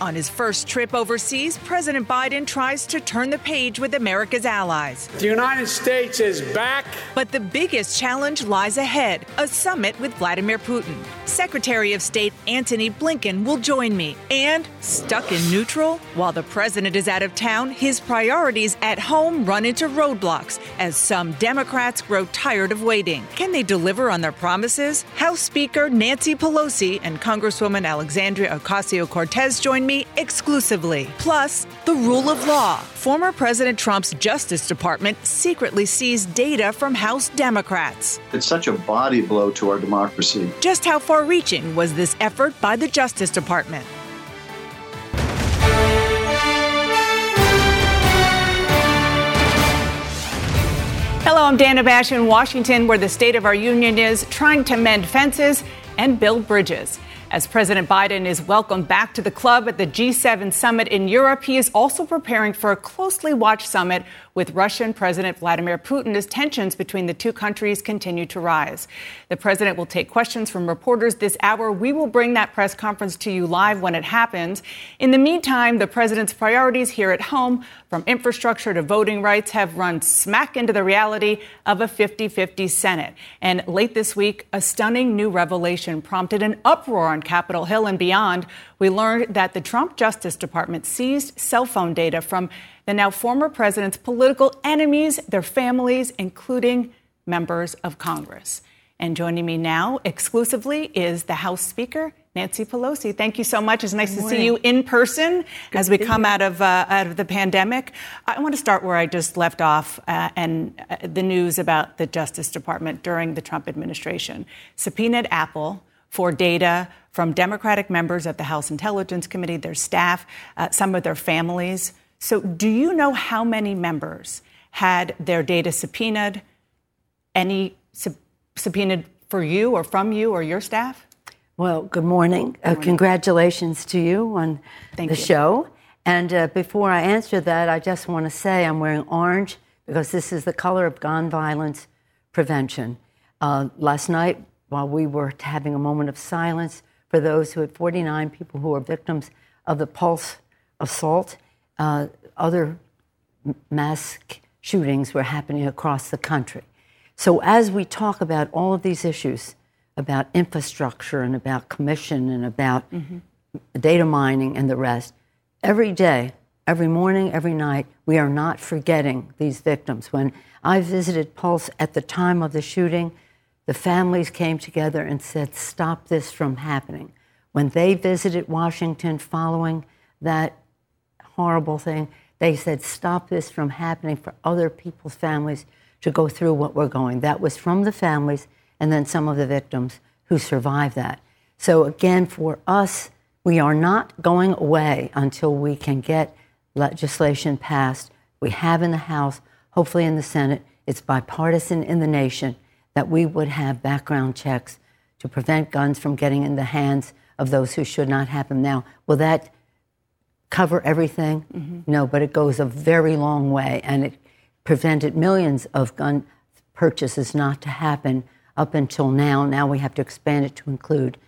On his first trip overseas, President Biden tries to turn the page with America's allies. The United States is back. But the biggest challenge lies ahead a summit with Vladimir Putin. Secretary of State Antony Blinken will join me. And stuck in neutral? While the president is out of town, his priorities at home run into roadblocks as some Democrats grow tired of waiting. Can they deliver on their promises? House Speaker Nancy Pelosi and Congresswoman Alexandria Ocasio Cortez join me exclusively. Plus, the rule of law. Former President Trump's Justice Department secretly seized data from House Democrats. It's such a body blow to our democracy. Just how far reaching was this effort by the Justice Department? Hello, I'm Dana Bash in Washington, where the state of our union is trying to mend fences and build bridges. As President Biden is welcomed back to the club at the G7 summit in Europe, he is also preparing for a closely watched summit with Russian President Vladimir Putin as tensions between the two countries continue to rise. The president will take questions from reporters this hour. We will bring that press conference to you live when it happens. In the meantime, the president's priorities here at home, from infrastructure to voting rights, have run smack into the reality of a 50 50 Senate. And late this week, a stunning new revelation prompted an uproar on Capitol Hill and beyond. We learned that the Trump Justice Department seized cell phone data from the now former president's political enemies, their families, including members of Congress. And joining me now exclusively is the House Speaker, Nancy Pelosi. Thank you so much. It's nice to see you in person Good as we come out of uh, out of the pandemic. I want to start where I just left off, uh, and uh, the news about the Justice Department during the Trump administration subpoenaed Apple for data from Democratic members of the House Intelligence Committee, their staff, uh, some of their families. So, do you know how many members had their data subpoenaed? Any sub- subpoenaed for you or from you or your staff? Well, good morning. Good morning. Uh, congratulations to you on Thank the you. show. And uh, before I answer that, I just want to say I'm wearing orange because this is the color of gun violence prevention. Uh, last night, while we were having a moment of silence for those who had 49 people who were victims of the Pulse assault, uh, other mass shootings were happening across the country. So, as we talk about all of these issues about infrastructure and about commission and about mm-hmm. data mining and the rest, every day, every morning, every night, we are not forgetting these victims. When I visited Pulse at the time of the shooting, the families came together and said, Stop this from happening. When they visited Washington following that horrible thing. They said, stop this from happening for other people's families to go through what we're going. That was from the families and then some of the victims who survived that. So, again, for us, we are not going away until we can get legislation passed. We have in the House, hopefully in the Senate, it's bipartisan in the nation that we would have background checks to prevent guns from getting in the hands of those who should not have them. Now, will that cover everything? Mm-hmm. No, but it goes a very long way, and it prevented millions of gun purchases not to happen up until now. Now we have to expand it to include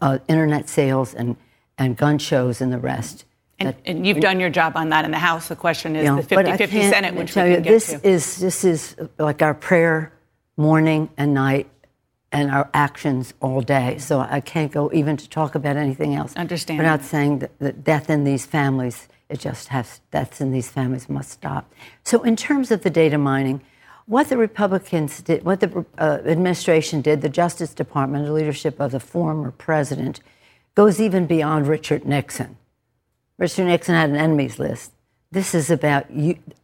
uh, internet sales and, and gun shows and the rest. And, that, and you've done your job on that in the House. The question is you know, the 50-50 Senate, which we can you, get this to. Is, this is like our prayer morning and night and our actions all day. So I can't go even to talk about anything else. Understand. We're not saying that, that death in these families, it just has, deaths in these families must stop. So in terms of the data mining, what the Republicans did, what the uh, administration did, the Justice Department, the leadership of the former president, goes even beyond Richard Nixon. Richard Nixon had an enemies list. This is about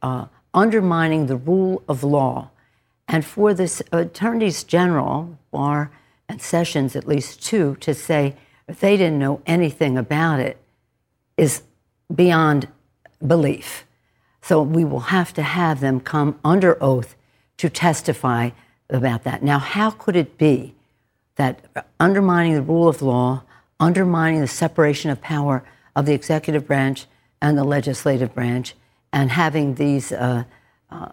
uh, undermining the rule of law and for the attorneys general, Barr and Sessions, at least two, to say they didn't know anything about it is beyond belief. So we will have to have them come under oath to testify about that. Now, how could it be that undermining the rule of law, undermining the separation of power of the executive branch and the legislative branch, and having these uh, uh,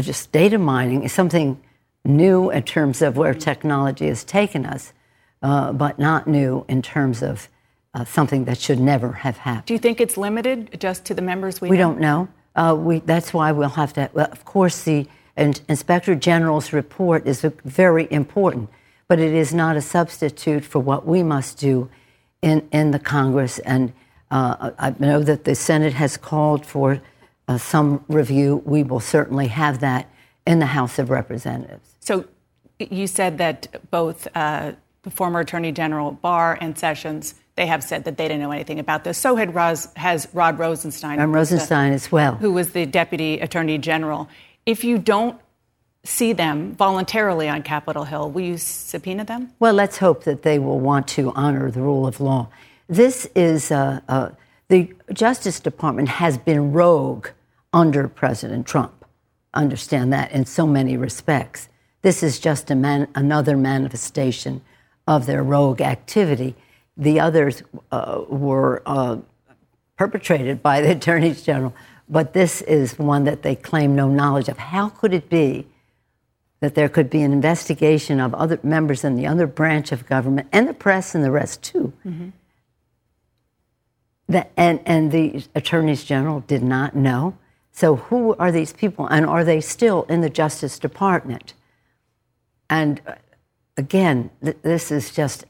just data mining is something new in terms of where technology has taken us, uh, but not new in terms of uh, something that should never have happened. Do you think it's limited just to the members we? We know? don't know. Uh, we, that's why we'll have to. Well, of course, the Inspector General's report is very important, but it is not a substitute for what we must do in in the Congress. And uh, I know that the Senate has called for uh, some review. We will certainly have that in the House of Representatives. So, you said that both uh, the former Attorney General Barr and Sessions they have said that they didn't know anything about this. So had Roz, has Rod Rosenstein. And Rosenstein the, as well. Who was the Deputy Attorney General. If you don't see them voluntarily on Capitol Hill, will you subpoena them? Well, let's hope that they will want to honor the rule of law. This is uh, uh, the Justice Department has been rogue under President Trump. Understand that in so many respects. This is just man, another manifestation of their rogue activity. The others uh, were uh, perpetrated by the attorneys general, but this is one that they claim no knowledge of. How could it be that there could be an investigation of other members in the other branch of government and the press and the rest too? Mm-hmm. That, and, and the attorneys general did not know. So, who are these people, and are they still in the Justice Department? And uh, again, th- this is just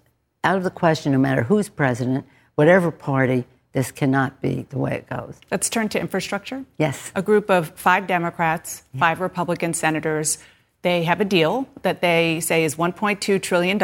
out of the question no matter who's president, whatever party, this cannot be the way it goes. Let's turn to infrastructure. Yes. A group of five Democrats, yeah. five Republican senators, they have a deal that they say is $1.2 trillion,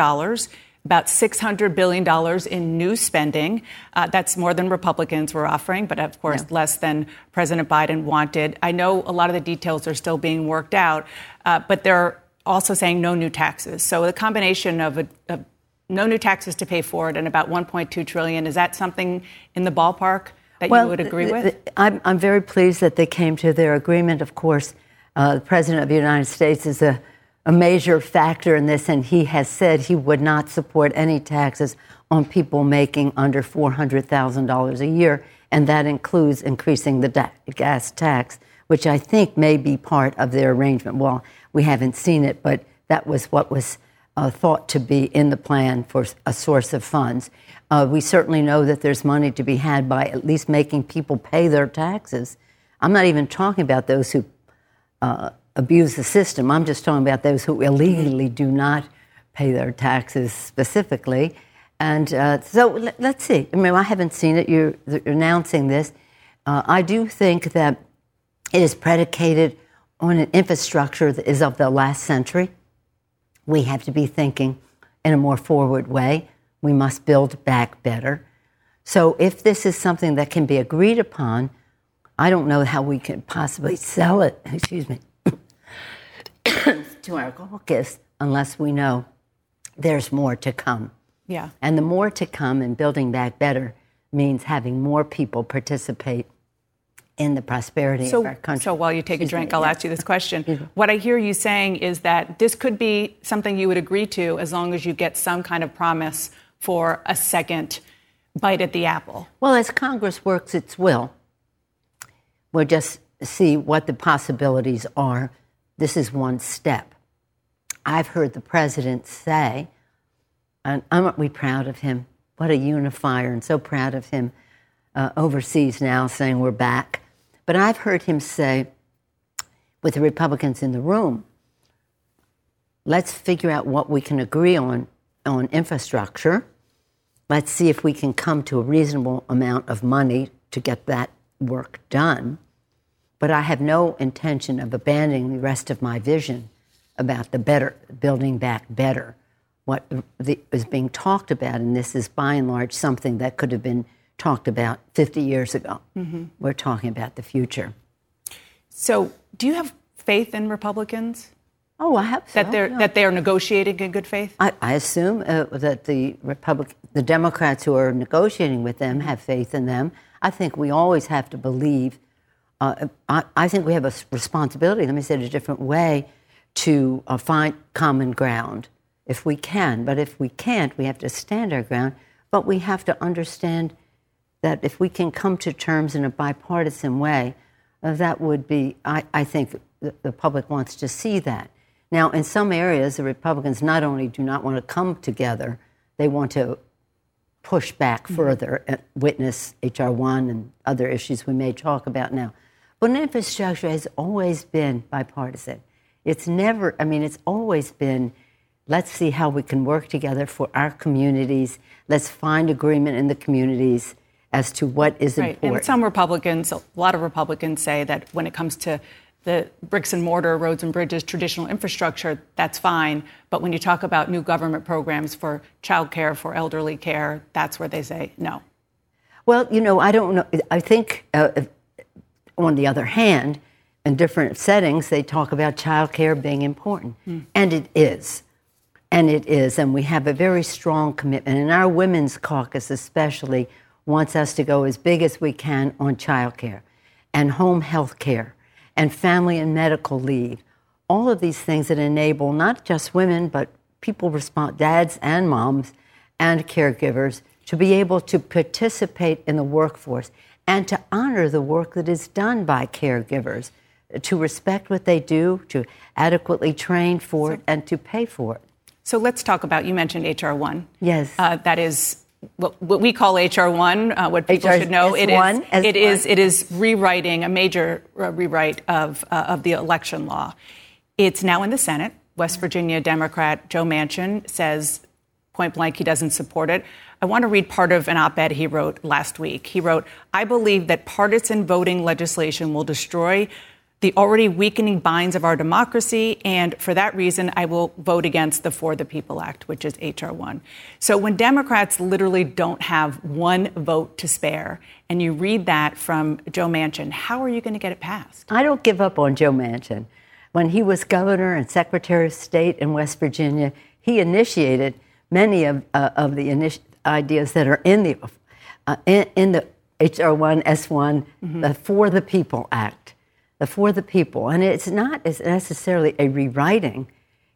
about $600 billion in new spending. Uh, that's more than Republicans were offering, but of course yeah. less than President Biden wanted. I know a lot of the details are still being worked out, uh, but they're also saying no new taxes. So the combination of a, no new taxes to pay for it and about 1.2 trillion. Is that something in the ballpark that well, you would agree with? I'm, I'm very pleased that they came to their agreement. Of course, uh, the president of the United States is a, a major factor in this, and he has said he would not support any taxes on people making under $400,000 a year, and that includes increasing the da- gas tax, which I think may be part of their arrangement. Well, we haven't seen it, but that was what was uh, thought to be in the plan for a source of funds. Uh, we certainly know that there's money to be had by at least making people pay their taxes. I'm not even talking about those who uh, abuse the system. I'm just talking about those who illegally do not pay their taxes specifically. And uh, so let, us see. I mean, I haven't seen it. You're, announcing this. Uh, I do think that it is predicated on an infrastructure that is of the last century we have to be thinking in a more forward way. We must build back better. So, if this is something that can be agreed upon, I don't know how we can possibly sell it, excuse me, to our caucus unless we know there's more to come. Yeah. And the more to come in building back better means having more people participate in the prosperity so, of our country. So while you take Excuse a drink, me, I'll yeah. ask you this question. what I hear you saying is that this could be something you would agree to as long as you get some kind of promise for a second bite at the apple. Well, as Congress works its will, we'll just see what the possibilities are. This is one step. I've heard the president say, and aren't we proud of him? What a unifier, and so proud of him uh, overseas now, saying we're back. But I've heard him say, with the Republicans in the room, let's figure out what we can agree on on infrastructure. Let's see if we can come to a reasonable amount of money to get that work done. But I have no intention of abandoning the rest of my vision about the better building back better. What the, is being talked about and this is by and large something that could have been talked about 50 years ago. Mm-hmm. We're talking about the future. So, do you have faith in Republicans? Oh, I have so, that they're yeah. that they are negotiating in good faith. I, I assume uh, that the Republic, the Democrats who are negotiating with them, have faith in them. I think we always have to believe. Uh, I, I, think we have a responsibility. Let me say it a different way to uh, find common ground if we can. But if we can't, we have to stand our ground. But we have to understand that if we can come to terms in a bipartisan way, uh, that would be, I, I think the, the, public wants to see that. Now, in some areas, the Republicans not only do not want to come together, they want to push back mm-hmm. further, uh, witness HR 1 and other issues we may talk about now. But infrastructure has always been bipartisan. It's never, I mean, it's always been let's see how we can work together for our communities. Let's find agreement in the communities as to what is right. important. And some Republicans, a lot of Republicans say that when it comes to the bricks and mortar, roads and bridges, traditional infrastructure, that's fine. But when you talk about new government programs for child care, for elderly care, that's where they say no. Well, you know, I don't know. I think, uh, on the other hand, in different settings, they talk about child care being important. Mm. And it is. And it is. And we have a very strong commitment. And our Women's Caucus, especially, wants us to go as big as we can on child care and home health care and family and medical leave. All of these things that enable not just women, but people respond, dads and moms and caregivers, to be able to participate in the workforce and to honor the work that is done by caregivers, to respect what they do, to adequately train for it, and to pay for it. So let's talk about, you mentioned HR 1. Yes. Uh, that is what, what we call HR one, uh, what people HR should know, it is, it is it is rewriting a major uh, rewrite of uh, of the election law. It's now in the Senate. West Virginia Democrat Joe Manchin says point blank he doesn't support it. I want to read part of an op ed he wrote last week. He wrote, I believe that partisan voting legislation will destroy the already weakening binds of our democracy, and for that reason, I will vote against the For the People Act, which is H.R. 1. So when Democrats literally don't have one vote to spare, and you read that from Joe Manchin, how are you going to get it passed? I don't give up on Joe Manchin. When he was governor and secretary of state in West Virginia, he initiated many of, uh, of the initi- ideas that are in the, uh, in, in, the H.R. 1, S1, mm-hmm. the For the People Act the For the People. And it's not necessarily a rewriting,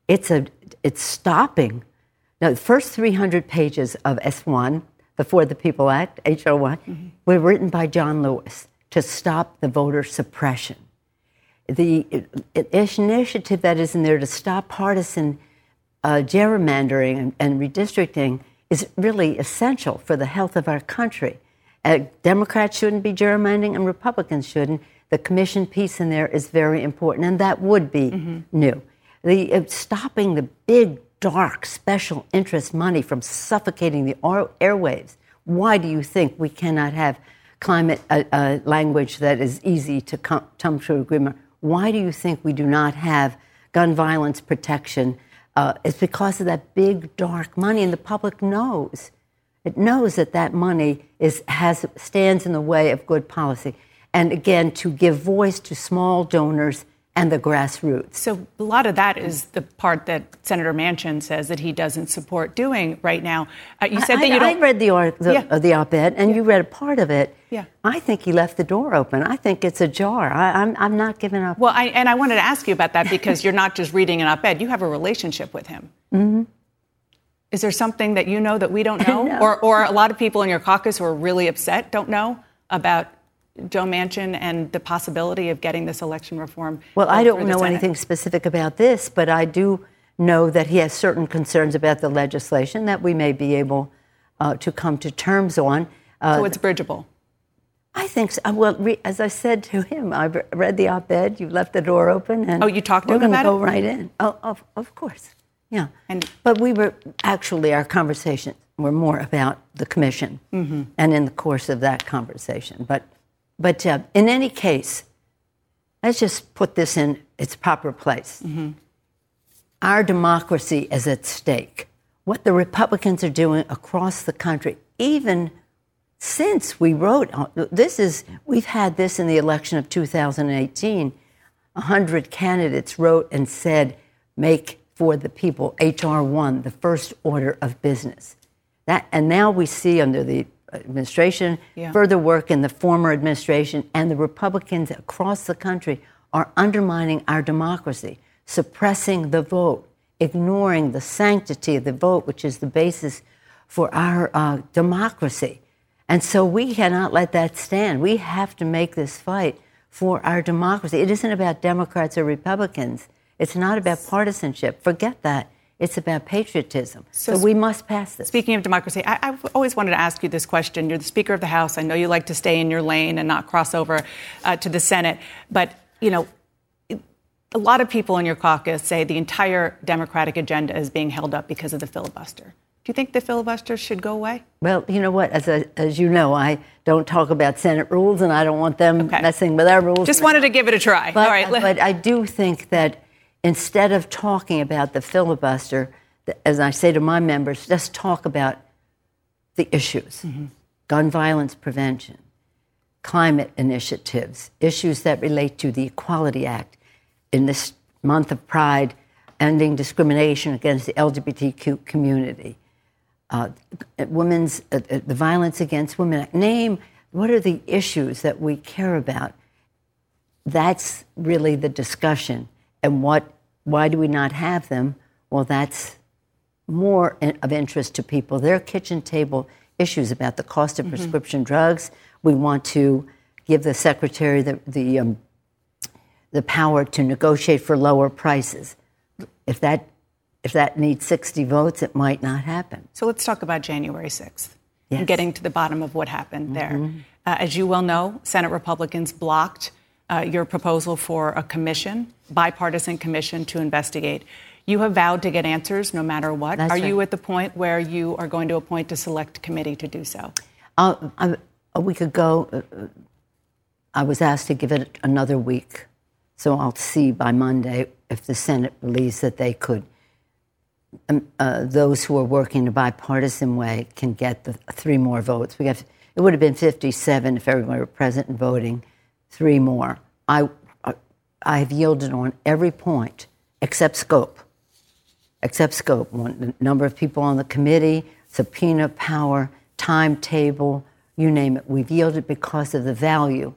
it's, a, it's stopping. Now, the first 300 pages of S1, the For the People Act, HR one mm-hmm. were written by John Lewis to stop the voter suppression. The initiative that is in there to stop partisan uh, gerrymandering and, and, redistricting is really essential for the health of our country. Uh, Democrats shouldn't be gerrymandering and Republicans shouldn't the commission piece in there is very important, and that would be mm-hmm. new. The uh, stopping the big, dark, special interest money from suffocating the airwaves. Why do you think we cannot have climate uh, uh, language that is easy to come, come to agreement? Why do you think we do not have gun violence protection? Uh, it's because of that big, dark money, and the public knows. It knows that that money is, has, stands in the way of good policy and again to give voice to small donors and the grassroots. So a lot of that is the part that Senator Manchin says that he doesn't support doing right now. Uh, you said I, that you don't. I read the the, yeah. uh, the op-ed, and yeah. you read a part of it. Yeah. I think he left the door open. I think it's ajar. I, I'm I'm not giving up. Well, I, and I wanted to ask you about that because you're not just reading an op-ed; you have a relationship with him. Mm-hmm. Is there something that you know that we don't know, no. or or a lot of people in your caucus who are really upset don't know about Joe Manchin and the possibility of getting this election reform? Well, I don't know anything specific about this, but I do know that he has certain concerns about the legislation that we may be able uh, to come to terms on. Uh, so it's bridgeable. I think so. Well, re- as I said to him, I read the op-ed. You left the door open, and oh, you talked to him about go it. Go right in. Oh, of, of course, yeah. And but we were actually our conversations were more about the commission, mm-hmm. and in the course of that conversation, but but uh, in any case, let's just put this in its proper place. Mm-hmm. Our democracy is at stake. What the Republicans are doing across the country, even since we wrote this is we've had this in the election of 2018 100 candidates wrote and said make for the people hr1 the first order of business that and now we see under the administration, yeah. further work in the former administration, and the Republicans across the country are undermining our democracy, suppressing the vote, ignoring the sanctity of the vote, which is the basis for our uh, democracy. And so we cannot let that stand. We have to make this fight for our democracy. It isn't about Democrats or Republicans. It's not about partisanship. Forget that. It's about patriotism. So, so we must pass this. Speaking of democracy, I, have always wanted to ask you this question. You're the Speaker of the House. I know you like to stay in your lane and not cross over uh, to the Senate. But, you know, a lot of people in your caucus say the entire Democratic agenda is being held up because of the filibuster. Do you think the filibuster should go away? Well, you know what? As, a, as you know, I don't talk about Senate rules, and I don't want them okay. messing with our rules. Just wanted to give it a try. But, All right. But I do think that instead of talking about the filibuster, as I say to my members, just talk about the issues mm-hmm. gun violence prevention, climate initiatives, issues that relate to the Equality Act. In this month of Pride, ending discrimination against the LGBTQ community, uh, women's uh, uh, the violence against women. Name what are the issues that we care about. That's really the discussion and what, why do we not have them? Well, that's more of interest to people. There are kitchen table issues about the cost of mm-hmm. prescription drugs. We want to give the secretary the, the, um, the power to negotiate for lower prices. If that, if that needs 60 votes, it might not happen. So let's talk about January 6th yes. and getting to the bottom of what happened mm-hmm. there. Uh, as you well know, Senate Republicans blocked uh, your proposal for a commission, bipartisan commission to investigate. You have vowed to get answers no matter what. That's are right. you at the point where you are going to appoint a select committee to do so? Uh, I, a week ago, uh, I was asked to give it another week. So I'll see by Monday if the Senate believes that they could, um, uh, those who are working in a bipartisan way can get the three more votes. We got, it would have been 57 if everyone were present and voting three more. I, I have yielded on every point except scope. Except scope. One, number of people on the committee, subpoena power, timetable, you name it. We've yielded because of the value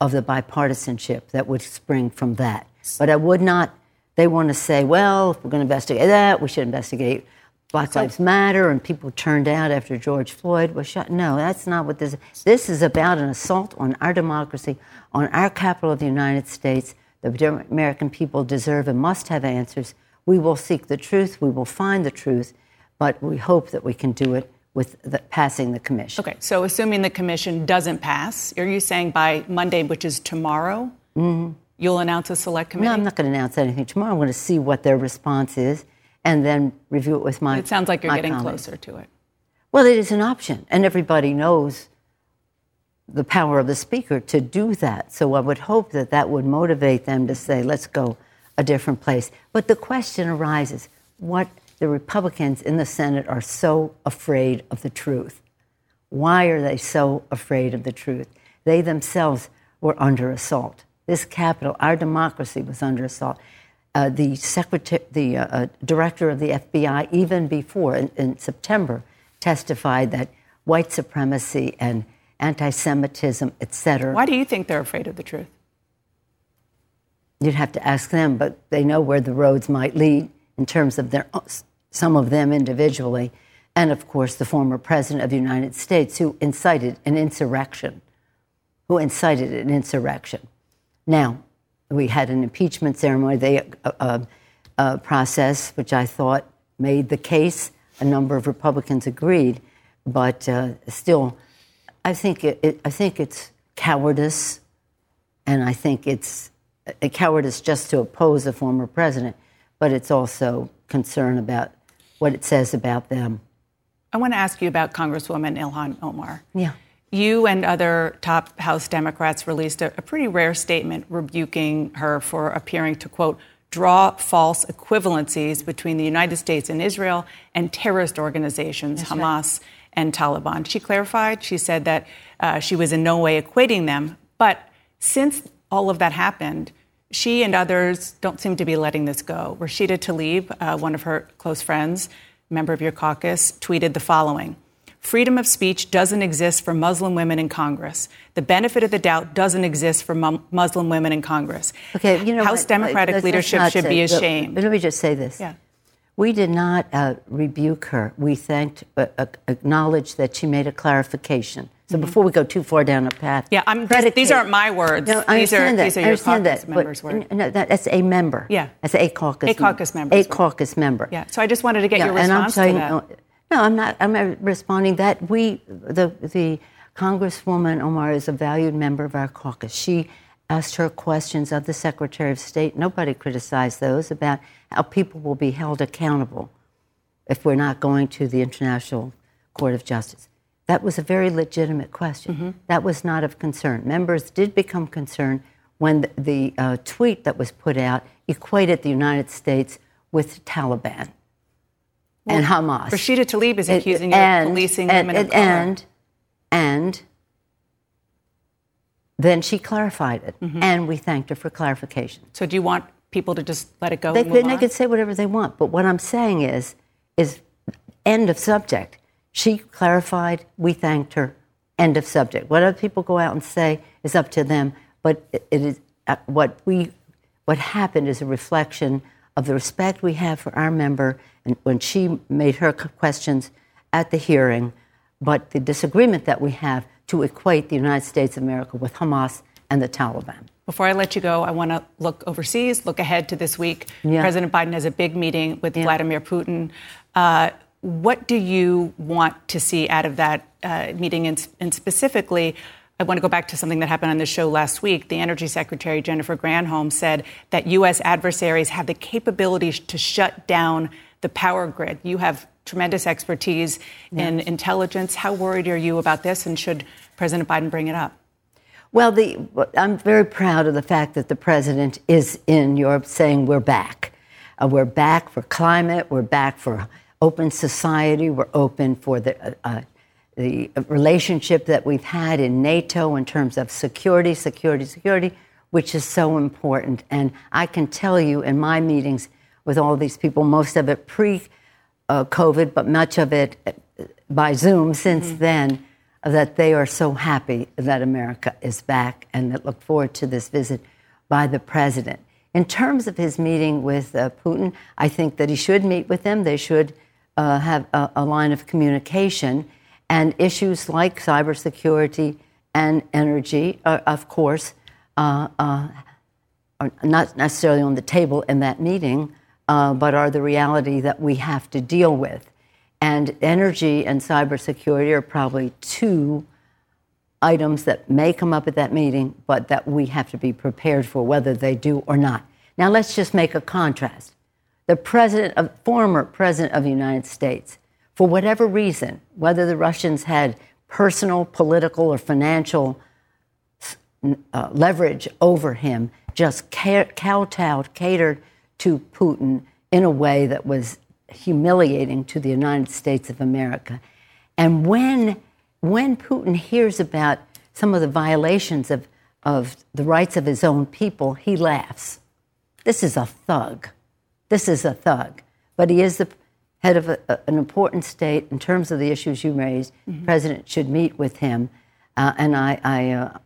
of the bipartisanship that would spring from that. But I would not, they want to say, well, if we're going to investigate that, we should investigate Black Lives Matter and people turned out after George Floyd was shot. No, that's not what this is. This is about an assault on our democracy, on our Capitol of the United States. The American people deserve and must have answers. We will seek the truth, we will find the truth, but we hope that we can do it with the, passing the commission. Okay, so assuming the commission doesn't pass, are you saying by Monday, which is tomorrow, mm-hmm. you'll announce a select committee? No, I'm not going to announce anything tomorrow. I'm going to see what their response is and then review it with my. It sounds like you're getting colleagues. closer to it. Well, it is an option, and everybody knows the power of the speaker to do that. So I would hope that that would motivate them to say, let's go a different place. But the question arises what the Republicans in the Senate are so afraid of the truth. Why are they so afraid of the truth? They themselves were under assault. This Capitol, our democracy, was under assault uh, the secretary, the uh, uh director of the FBI, even before in, in, September, testified that white supremacy and anti-Semitism, etc. Why do you think they're afraid of the truth? You'd have to ask them, but they know where the roads might lead in terms of their some of them individually, and of course the former president of the United States who incited an insurrection, who incited an insurrection. Now, we had an impeachment ceremony they, uh, uh, uh, process, which I thought made the case. A number of Republicans agreed, but uh, still, I think it, it, I think it's cowardice, and I think it's a cowardice just to oppose a former president, but it's also concern about what it says about them. I want to ask you about Congresswoman Ilhan Omar. Yeah. You and other top House Democrats released a, a pretty rare statement rebuking her for appearing to, quote, draw false equivalencies between the United States and Israel and terrorist organizations, That's Hamas right. and Taliban. She clarified, she said that uh, she was in no way equating them. But since all of that happened, she and others don't seem to be letting this go. Rashida Tlaib, uh, one of her close friends, member of your caucus, tweeted the following Freedom of speech doesn't exist for Muslim women in Congress. The benefit of the doubt doesn't exist for Muslim women in Congress. Okay, you know, House Democratic let's, leadership should say, be ashamed. But let me just say this. Yeah. We did not uh, rebuke her. We thanked, uh, uh, acknowledged that she made a clarification. So mm-hmm. before we go too far down a path, yeah, I'm, these, these aren't my words. No, I these understand are, that. These are I understand that, members' words. No, that, that's a member. Yeah, that's a caucus. A caucus member. A caucus member. Yeah. So I just wanted to get yeah, your response and I'm saying, to that. No, I'm not. I'm not responding that we the the Congresswoman Omar is a valued member of our caucus. She asked her questions of the Secretary of State. Nobody criticized those about how people will be held accountable if we're not going to the International Court of Justice. That was a very legitimate question. Mm-hmm. That was not of concern. Members did become concerned when the, the uh, tweet that was put out equated the United States with Taliban well, and Hamas. Rashida Tlaib is accusing and, you of policing and, women and, and, and then she clarified it, mm-hmm. and we thanked her for clarification. So, do you want people to just let it go? They, could, they could say whatever they want, but what I'm saying is, is end of subject. She clarified, we thanked her, end of subject. What other people go out and say is up to them, but it is uh, what we, what happened is a reflection of the respect we have for our member and when she made her questions at the hearing, but the disagreement that we have to equate the United States of America with Hamas and the Taliban. Before I let you go, I want to look overseas, look ahead to this week. Yeah. President Biden has a big meeting with yeah. Vladimir Putin. Uh, what do you want to see out of that uh, meeting? And, and, specifically, I want to go back to something that happened on the show last week. The Energy Secretary, Jennifer Granholm, said that U.S. adversaries have the capability to shut down the power grid. You have tremendous expertise yes. in intelligence. How worried are you about this, and should President Biden bring it up? Well, the, I'm very proud of the fact that the president is in Europe saying we're back. Uh, we're back for climate, we're back for open society. We're open for the, uh, uh, the relationship that we've had in NATO in terms of security, security, security, which is so important. And I can tell you in my meetings with all these people, most of it pre COVID, but much of it uh, by Zoom since mm-hmm. then, that they are so happy that America is back and that look forward to this visit by the president. In terms of his meeting with uh, Putin, I think that he should meet with them. They should uh, have a, a, line of communication, and issues like cybersecurity and energy, uh, of course, uh, uh, are not necessarily on the table in that meeting, uh, but are the reality that we have to deal with. And energy and cybersecurity are probably two items that may come up at that meeting, but that we have to be prepared for, whether they do or not. Now, let's just make a contrast the president of, former president of the United States, for whatever reason, whether the Russians had personal, political, or financial uh, leverage over him, just kowtowed, catered to Putin in a way that was humiliating to the United States of America. And when, when Putin hears about some of the violations of, of the rights of his own people, he laughs. This is a thug. This is a thug, but he is the head of a, a, an important state in terms of the issues you raised. Mm-hmm. President should meet with him, uh, and I, I, uh,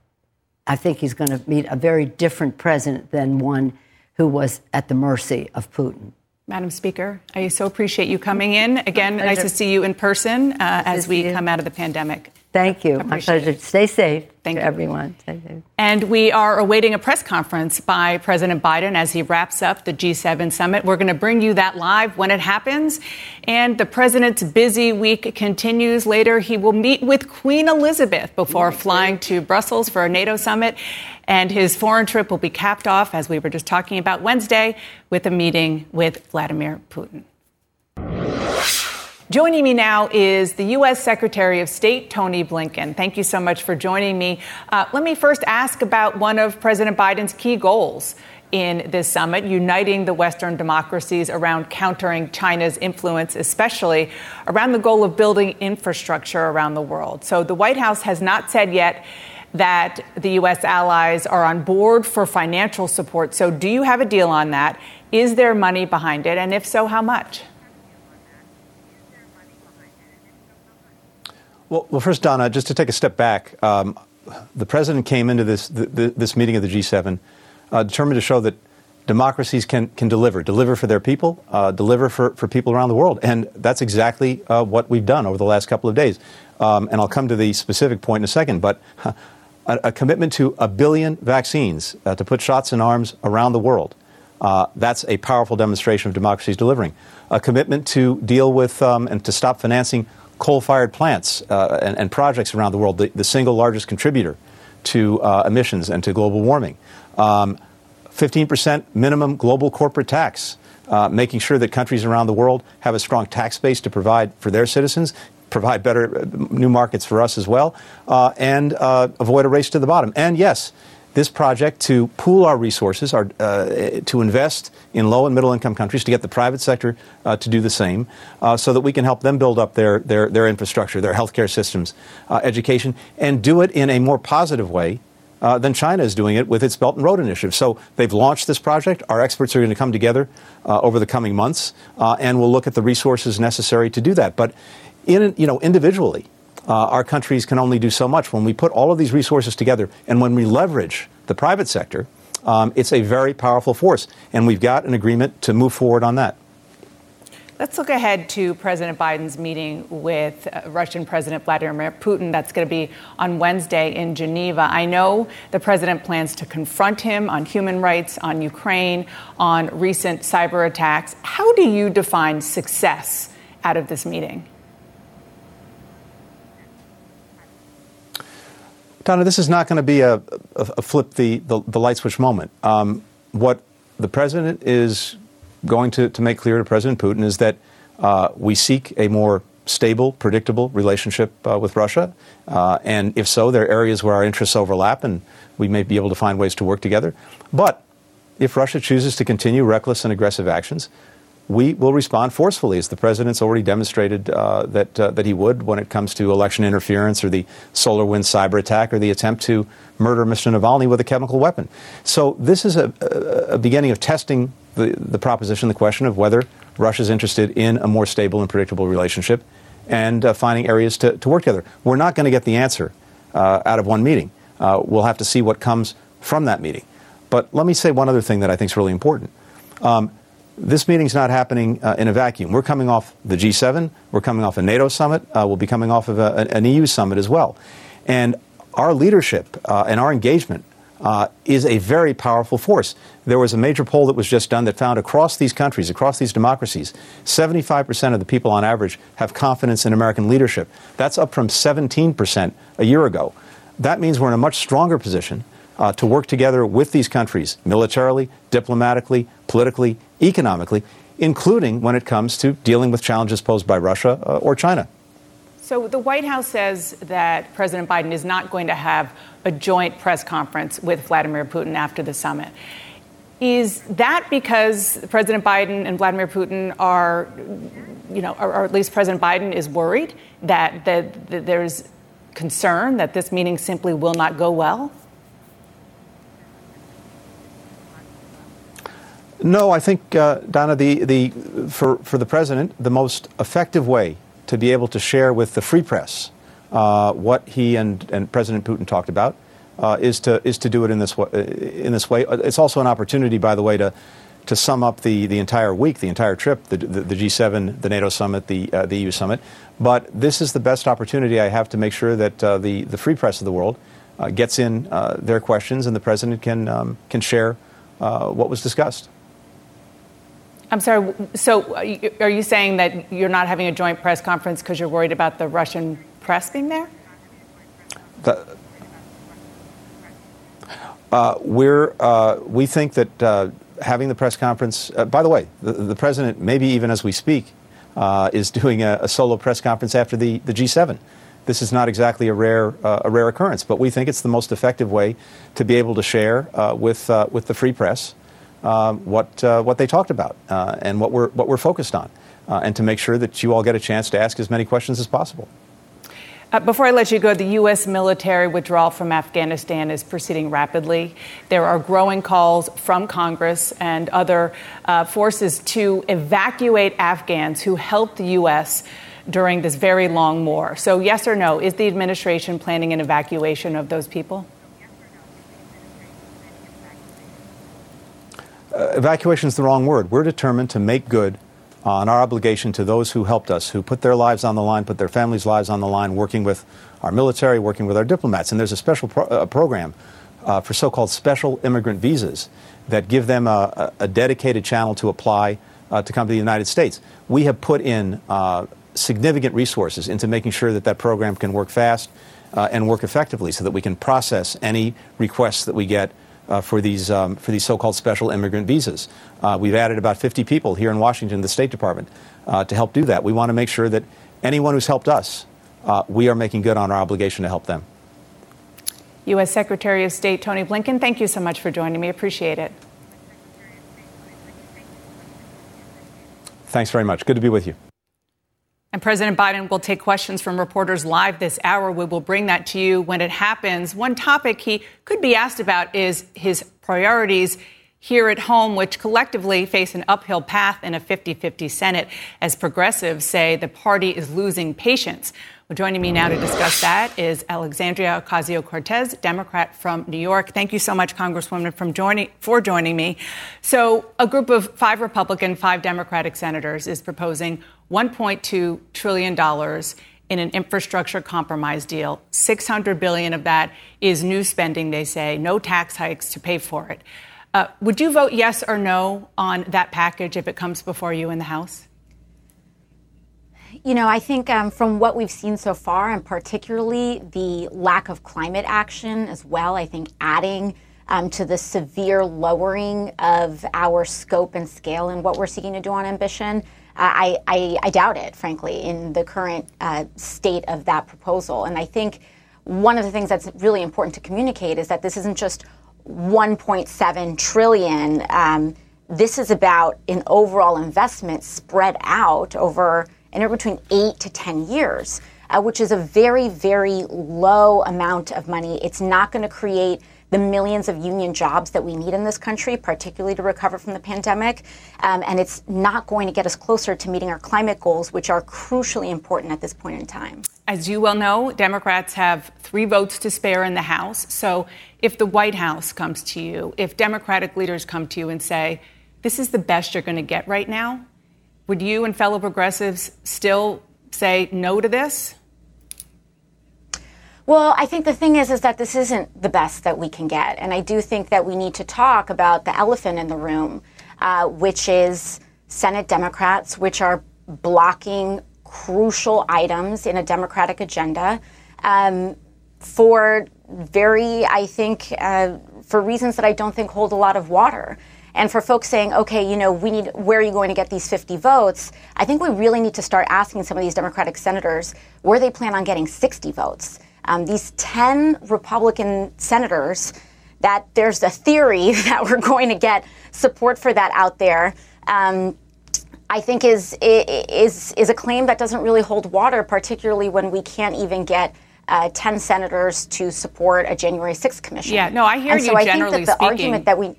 I think he's going to meet a very different president than one who was at the mercy of Putin. Madam Speaker, I so appreciate you coming in. Again, nice to see you in person uh, as we come out of the pandemic. Thank you. My pleasure. It. Stay safe. Thank you. everyone. And we are awaiting a press conference by President Biden as he wraps up the G7 summit. We're going to bring you that live when it happens. And the president's busy week continues. Later, he will meet with Queen Elizabeth before flying to Brussels for a NATO summit. And his foreign trip will be capped off, as we were just talking about Wednesday, with a meeting with Vladimir Putin. Joining me now is the U.S. Secretary of State, Tony Blinken. Thank you so much for joining me. Uh, let me first ask about one of President Biden's key goals in this summit, uniting the Western democracies around countering China's influence, especially around the goal of building infrastructure around the world. So the White House has not said yet that the U.S. allies are on board for financial support. So do you have a deal on that? Is there money behind it? And if so, how much? Well, well, first, Dana, just to take a step back, um, the president came into this the, the, this meeting of the G7 uh, determined to show that democracies can can deliver, deliver for their people, uh, deliver for, for people around the world, and that's exactly uh, what we've done over the last couple of days. um, and I'll come to the specific point in a second, but a, a commitment to a billion vaccines uh, to put shots in arms around the world. Uh, that's a powerful demonstration of democracy's delivering. A commitment to deal with um, and to stop financing coal fired plants uh, and, and, projects around the world, the, the single largest contributor to uh, emissions and to global warming. Um, 15% minimum global corporate tax, uh, making sure that countries around the world have a strong tax base to provide for their citizens, provide better uh, new markets for us as well, uh, and uh, avoid a race to the bottom. And yes, this project to pool our resources, our, uh, to invest in low and middle income countries, to get the private sector uh, to do the same, uh, so that we can help them build up their, their, their infrastructure, their healthcare systems, education, and do it in a more positive way uh, than China is doing it with its Belt and Road Initiative. So they've launched this project. Our experts are going to come together uh, over the coming months, uh, and we'll look at the resources necessary to do that. But in, you know, individually, uh, our countries can only do so much. When we put all of these resources together, and when we leverage the private sector, um, it's a very powerful force. And we've got an agreement to move forward on that. Let's look ahead to President Biden's meeting with uh, Russian President Vladimir Putin. That's going to be on Wednesday in Geneva. I know the president plans to confront him on human rights, on Ukraine, on recent cyber attacks. How do you define success out of this meeting? Dana, this is not going to be a, a, a flip the, the, the, light switch moment. Um, what the president is going to, to make clear to President Putin is that uh, we seek a more stable, predictable relationship uh, with Russia. Uh, and if so, there are areas where our interests overlap and we may be able to find ways to work together. But if Russia chooses to continue reckless and aggressive actions, we will respond forcefully, as the president's already demonstrated uh, that uh, that he would when it comes to election interference or the SolarWinds cyber attack or the attempt to murder Mr. Navalny with a chemical weapon. So this is a, a, beginning of testing the, the proposition, the question of whether Russia is interested in a more stable and predictable relationship and uh, finding areas to, to work together. We're not going to get the answer uh, out of one meeting. Uh, we'll have to see what comes from that meeting. But let me say one other thing that I think is really important. Um, this meeting's not happening uh, in a vacuum. We're coming off the G7. We're coming off a NATO summit. Uh, we'll be coming off of a, an EU summit as well. And our leadership uh, and our engagement uh, is a very powerful force. There was a major poll that was just done that found across these countries, across these democracies, 75% of the people on average have confidence in American leadership. That's up from 17% a year ago. That means we're in a much stronger position uh, to work together with these countries militarily, diplomatically, politically, economically, including when it comes to dealing with challenges posed by Russia uh, or China. So the White House says that President Biden is not going to have a joint press conference with Vladimir Putin after the summit. Is that because President Biden and Vladimir Putin are, you know, or, or at least President Biden is worried that, that, that there's concern that this meeting simply will not go well? No, I think, uh, Dana, the, the, for, for the president, the most effective way to be able to share with the free press uh, what he and, and President Putin talked about uh, is to is to do it in this way, in this way. It's also an opportunity, by the way, to to sum up the, the entire week, the entire trip, the, the, the G7, the NATO summit, the uh, the EU summit. But this is the best opportunity I have to make sure that uh, the the free press of the world uh, gets in uh, their questions and the president can um, can share what was discussed. I'm sorry. So, are you saying that you're not having a joint press conference because you're worried about the Russian press being there? The, uh, we're, uh, we think that uh, having the press conference, uh, by the way, the, the, president, maybe even as we speak, uh, is doing a, a, solo press conference after the, the G7. This is not exactly a rare, uh, a rare occurrence, but we think it's the most effective way to be able to share with, with the free press uh, what, uh, what they talked about uh, and what we're, what we're focused on, uh, and to make sure that you all get a chance to ask as many questions as possible. Before I let you go, the U.S. military withdrawal from Afghanistan is proceeding rapidly. There are growing calls from Congress and other uh, forces to evacuate Afghans who helped the U.S. during this very long war. So, yes or no, is the administration planning an evacuation of those people? Uh, evacuation is the wrong word. We're determined to make good on our obligation to those who helped us, who put their lives on the line, put their families' lives on the line, working with our military, working with our diplomats. And there's a special pro- uh, program uh, for so called special immigrant visas that give them a, a dedicated channel to apply uh, to come to the United States. We have put in uh, significant resources into making sure that that program can work fast uh, and work effectively so that we can process any requests that we get uh, for these um, for these so-called special immigrant visas. Uh, we've added about 50 people here in Washington, the State Department, uh, to help do that. We want to make sure that anyone who's helped us, uh, we are making good on our obligation to help them. U.S. Secretary of State Tony Blinken, thank you so much for joining me. Appreciate it. Thanks very much. Good to be with you. And President Biden will take questions from reporters live this hour. We will bring that to you when it happens. One topic he could be asked about is his priorities here at home, which collectively face an uphill path in a 50 50 Senate, as progressives say the party is losing patience. Well, joining me now to discuss that is Alexandria Ocasio Cortez, Democrat from New York. Thank you so much, Congresswoman, from joining, for joining me. So, a group of five Republican, five Democratic senators is proposing $1.2 trillion in an infrastructure compromise deal. 600 billion of that is new spending, they say, no tax hikes to pay for it. Uh, would you vote yes or no on that package if it comes before you in the House? You know, I think um, from what we've seen so far, and particularly the lack of climate action as well, I think adding um, to the severe lowering of our scope and scale and what we're seeking to do on ambition, I, I, I, doubt it, frankly, in the current uh, state of that proposal. And I think one of the things that's really important to communicate is that this isn't just 1.7 trillion. Um, this is about an overall investment spread out over anywhere between eight to 10 years, uh, which is a very, very low amount of money. It's not going to create the millions of union jobs that we need in this country, particularly to recover from the pandemic. Um, and it's not going to get us closer to meeting our climate goals, which are crucially important at this point in time. As you well know, Democrats have three votes to spare in the House. So if the White House comes to you, if Democratic leaders come to you and say, this is the best you're going to get right now, would you and fellow progressives still say no to this? Well, I think the thing is, is that this isn't the best that we can get, and I do think that we need to talk about the elephant in the room, uh, which is Senate Democrats, which are blocking crucial items in a Democratic agenda um, for very, I think, uh, for reasons that I don't think hold a lot of water. And for folks saying, okay, you know, we need, where are you going to get these 50 votes? I think we really need to start asking some of these Democratic senators where they plan on getting 60 votes. Um, these 10 Republican senators, that there's a theory that we're going to get support for that out there. Um, I think is is is a claim that doesn't really hold water, particularly when we can't even get uh, 10 senators to support a January 6th commission. Yeah, no, I hear and you so I generally think that the speaking. argument that we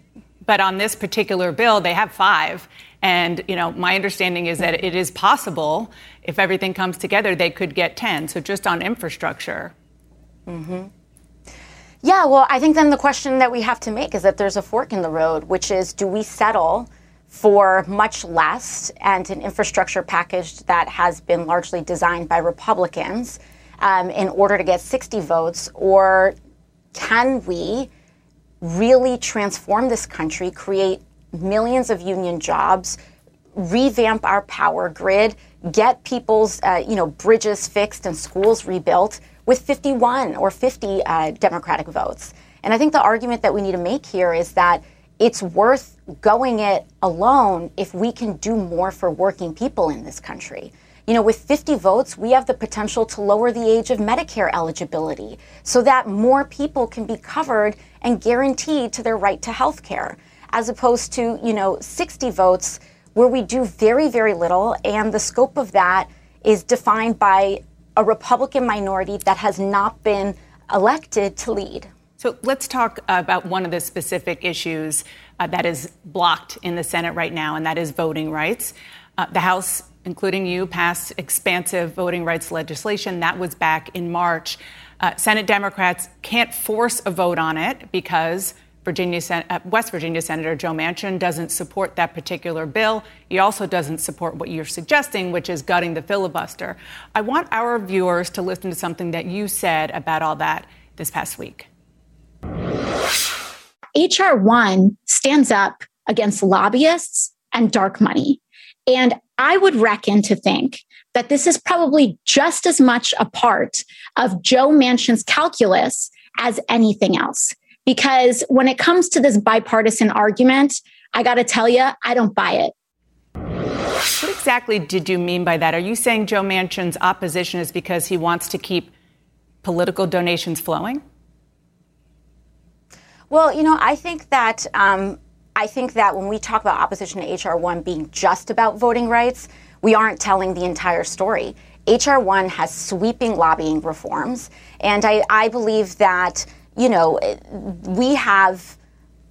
but on this particular bill, they have five. And, you know, my understanding is that it is possible if everything comes together, they could get 10. So just on infrastructure. Mm-hmm. Yeah, well, I think then the question that we have to make is that there's a fork in the road, which is do we settle for much less and an infrastructure package that has been largely designed by Republicans um, in order to get 60 votes, or can we? really transform this country, create millions of union jobs, revamp our power grid, get people's uh, you know bridges fixed and schools rebuilt with 51 or 50 uh, Democratic votes. And I think the argument that we need to make here is that it's worth going it alone if we can do more for working people in this country. You know, with 50 votes, we have the potential to lower the age of Medicare eligibility so that more people can be covered and guaranteed to their right to health care, as opposed to, you know, 60 votes where we do very, very little, and the scope of that is defined by a Republican minority that has not been elected to lead. So let's talk about one of the specific issues uh, that is blocked in the Senate right now, and that is voting rights. Uh, the House including you, passed expansive voting rights legislation. That was back in March. Uh, Senate Democrats can't force a vote on it because Virginia, uh, West Virginia Senator Joe Manchin doesn't support that particular bill. He also doesn't support what you're suggesting, which is gutting the filibuster. I want our viewers to listen to something that you said about all that this past week. HR 1 stands up against lobbyists and dark money. And I would reckon to think that this is probably just as much a part of Joe Manchin's calculus as anything else. Because when it comes to this bipartisan argument, I got to tell you, I don't buy it. What exactly did you mean by that? Are you saying Joe Manchin's opposition is because he wants to keep political donations flowing? Well, you know, I think that um, I think that when we talk about opposition to HR one being just about voting rights, we aren't telling the entire story. HR one has sweeping lobbying reforms, and I, I believe that you know, we have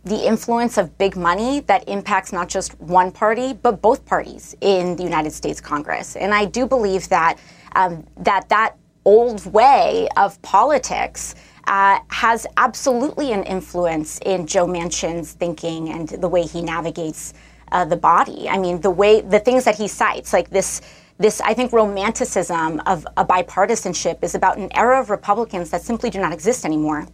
the influence of big money that impacts not just one party but both parties in the United States Congress. And I do believe that um, that that old way of politics uh, has absolutely an influence in Joe Manchin's thinking and the way he navigates uh, the body. I mean, the way the things that he cites, like this this, I think, romanticism of a bipartisanship is about an era of Republicans that simply do not exist anymore.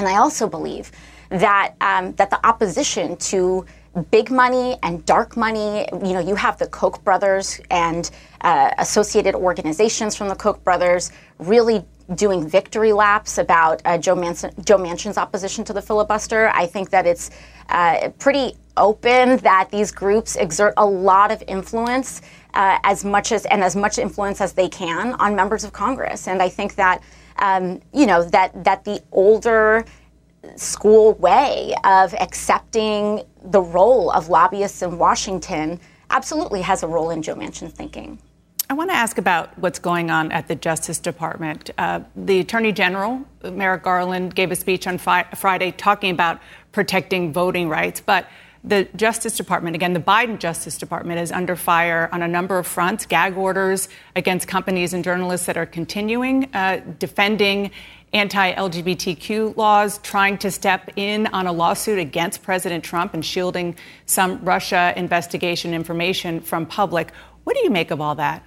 And I also believe that um, that the opposition to big money and dark money, you know, you have the Koch brothers and uh, associated organizations from the Koch brothers really doing victory laps about uh, Joe, Manson, Joe Manchin's opposition to the filibuster. I think that it's uh, pretty open that these groups exert a lot of influence, uh, as much as and as much influence as they can on members of Congress. And I think that um, you know that that the older school way of accepting the role of lobbyists in Washington absolutely has a role in Joe Manchin's thinking. I want to ask about what's going on at the Justice Department. Uh, the Attorney General, Merrick Garland, gave a speech on fi- Friday talking about protecting voting rights, but the Justice Department, again, the Biden Justice Department is under fire on a number of fronts, gag orders against companies and journalists that are continuing uh, defending anti LGBTQ laws, trying to step in on a lawsuit against President Trump and shielding some Russia investigation information from public. What do you make of all that?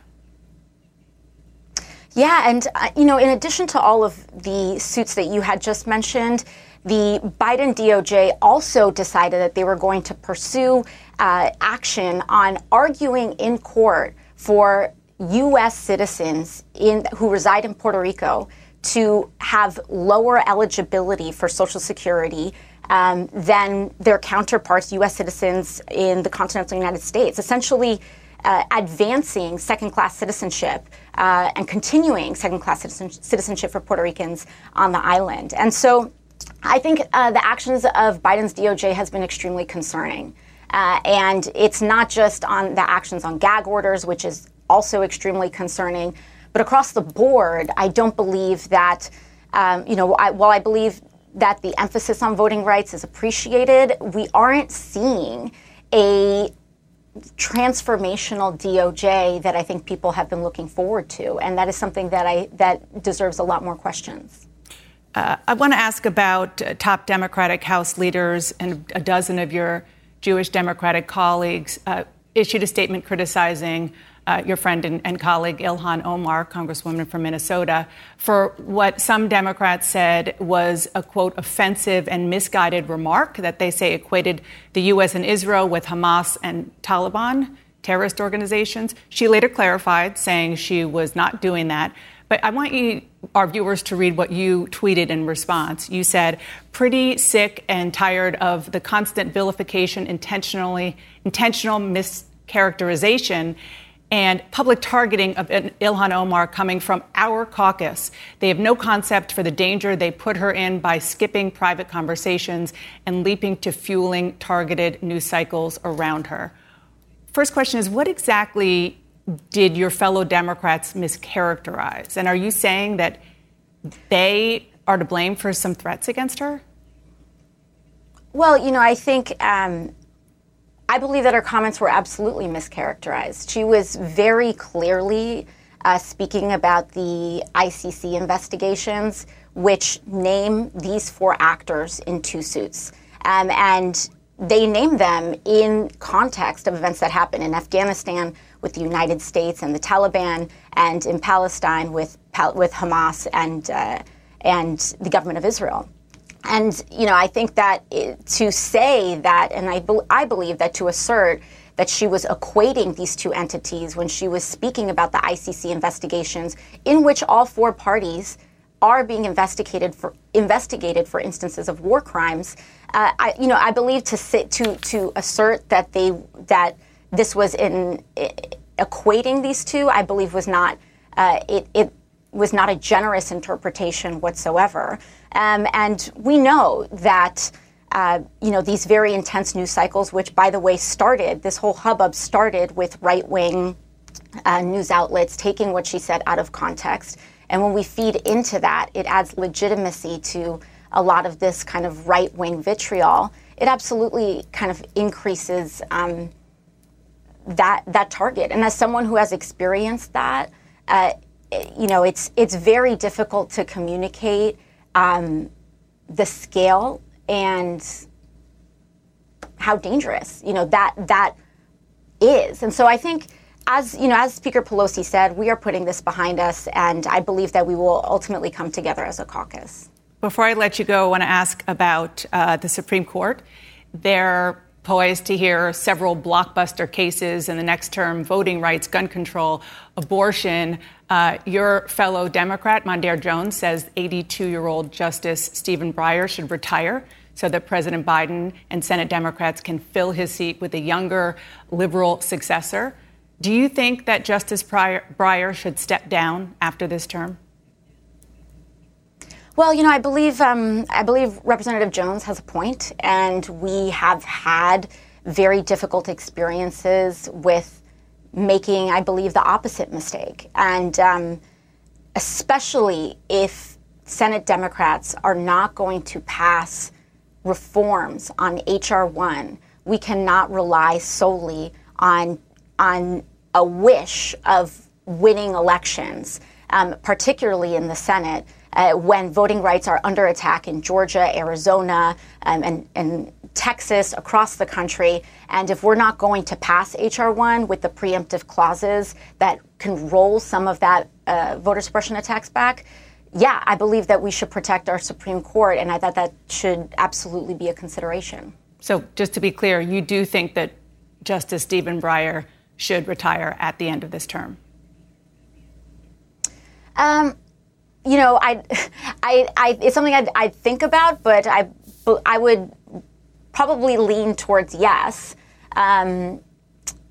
Yeah, and uh, you know, in addition to all of the suits that you had just mentioned, the Biden DOJ also decided that they were going to pursue uh, action on arguing in court for U.S. citizens in, who reside in Puerto Rico to have lower eligibility for Social Security um, than their counterparts, U.S. citizens in the continental United States, essentially uh, advancing second class citizenship uh, and continuing second class citizen- citizenship for Puerto Ricans on the island. And so I think uh, the actions of Biden's DOJ has been extremely concerning. Uh, and it's not just on the actions on gag orders, which is also extremely concerning, but across the board, I don't believe that, um, you know, I, while I believe that the emphasis on voting rights is appreciated, we aren't seeing a transformational DOJ that I think people have been looking forward to, and that is something that I that deserves a lot more questions. Uh, I want to ask about uh, top Democratic House leaders and a dozen of your Jewish Democratic colleagues uh, issued a statement criticizing uh, your friend and, and, colleague Ilhan Omar, Congresswoman from Minnesota, for what some Democrats said was a quote offensive and misguided remark that they say equated the U.S. and Israel with Hamas and Taliban terrorist organizations. She later clarified, saying she was not doing that. But I want you, our viewers, to read what you tweeted in response. You said, "Pretty sick and tired of the constant vilification, intentionally intentional mischaracterization." and public targeting of Ilhan Omar coming from our caucus. They have no concept for the danger they put her in by skipping private conversations and leaping to fueling targeted news cycles around her. First question is what exactly did your fellow Democrats mischaracterize? And are you saying that they are to blame for some threats against her? Well, you know, I think um, I believe that her comments were absolutely mischaracterized. She was very clearly uh, speaking about the ICC investigations, which name these four actors in two suits. Um, and they name them in context of events that happen in Afghanistan with the United States and the Taliban, and in Palestine with with Hamas and uh, and the government of Israel. And you know, I think that it, to say that, and I be, I believe that to assert that she was equating these two entities when she was speaking about the ICC investigations, in which all four parties are being investigated for investigated for instances of war crimes. Uh, I, you know, I believe to sit, to to assert that they that this was in equating these two, I believe was not uh, it, it was not a generous interpretation whatsoever. Um, and we know that. Uh, you know these very intense news cycles, which, by the way, started this whole hubbub started with right-wing uh, news outlets taking what she said out of context, and when we feed into that, it adds legitimacy to a lot of this kind of right-wing vitriol. It absolutely kind of increases um, that that target. And as someone who has experienced that, uh, you know, it's it's very difficult to communicate um, the scale and how dangerous you know that that is. And so I think. As you know, as Speaker Pelosi said, we are putting this behind us, and I believe that we will ultimately come together as a caucus. Before I let you go, I want to ask about uh, the Supreme Court. There poised to hear several blockbuster cases in the next term voting rights, gun control, abortion. Uh, your fellow Democrat, Mondaire Jones, says 82 year old Justice Stephen Breyer should retire so that President Biden and Senate Democrats can fill his seat with a younger liberal successor. Do you think that Justice Breyer should step down after this term? Well, you know, I believe um, I believe Representative Jones has a point, and we have had very difficult experiences with making, I believe, the opposite mistake, and um, especially if Senate Democrats are not going to pass reforms on HR one, we cannot rely solely on on a wish of winning elections, um, particularly in the Senate uh, when voting rights are under attack in Georgia, Arizona, um, and, and Texas, across the country. And if we're not going to pass H.R. 1 with the preemptive clauses that can roll some of that uh, voter suppression attacks back, yeah, I believe that we should protect our Supreme Court, and I thought that should absolutely be a consideration. So, just to be clear, you do think that Justice Stephen Breyer should retire at the end of this term? Um, you know, I, I, I it's something I'd, I'd, think about, but I, I would probably lean towards yes. Um,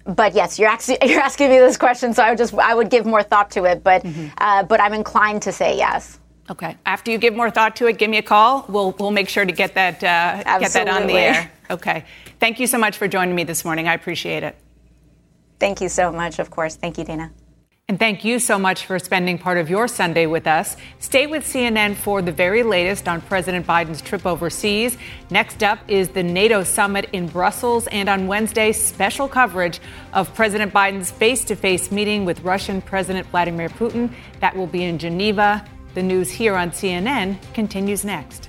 but yes, you're asking you're asking me this question, so I would just I would give more thought to it. But mm-hmm. uh, but I'm inclined to say yes. Okay. After you give more thought to it, give me a call. We'll we'll make sure to get that uh, get that on the air. Okay. Thank you so much for joining me this morning. I appreciate it. Thank you so much. Of course. Thank you, Dana. And thank you so much for spending part of your Sunday with us. Stay with CNN for the very latest on President Biden's trip overseas. Next up is the NATO summit in Brussels, and on Wednesday, special coverage of President Biden's face to face meeting with Russian President Vladimir Putin. That will be in Geneva. The news here on CNN continues next.